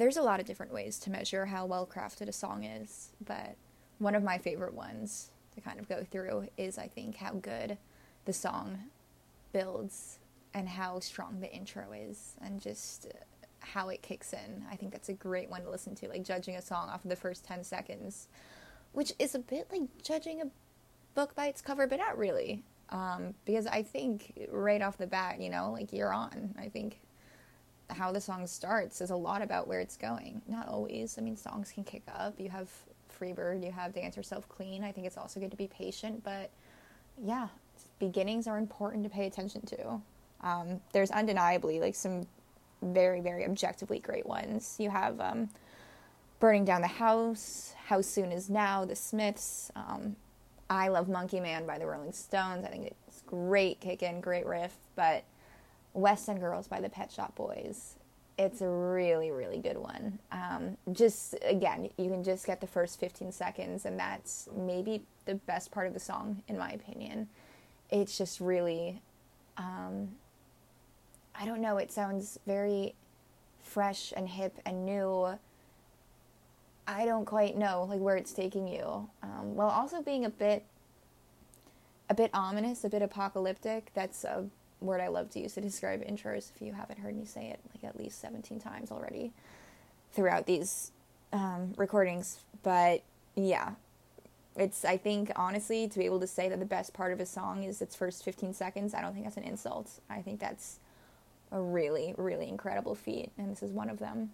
there's a lot of different ways to measure how well crafted a song is, but one of my favorite ones to kind of go through is I think how good the song builds and how strong the intro is and just how it kicks in. I think that's a great one to listen to, like judging a song off of the first 10 seconds, which is a bit like judging a book by its cover, but not really. Um, because I think right off the bat, you know, like you're on. I think how the song starts is a lot about where it's going. Not always. I mean, songs can kick up. You have Freebird, you have Dance Yourself Clean. I think it's also good to be patient, but yeah, beginnings are important to pay attention to. Um, there's undeniably like some very, very objectively great ones. You have um, Burning Down the House, How Soon Is Now, The Smiths, um, I Love Monkey Man by the Rolling Stones. I think it's great kick in, great riff, but West End Girls by the Pet Shop Boys. It's a really, really good one. Um, just again, you can just get the first 15 seconds, and that's maybe the best part of the song, in my opinion. It's just really, um, I don't know, it sounds very fresh and hip and new. I don't quite know like where it's taking you, um, while also being a bit, a bit ominous, a bit apocalyptic. That's a word I love to use to describe intros. If you haven't heard me say it like at least seventeen times already throughout these um, recordings, but yeah, it's I think honestly to be able to say that the best part of a song is its first fifteen seconds. I don't think that's an insult. I think that's a really really incredible feat, and this is one of them.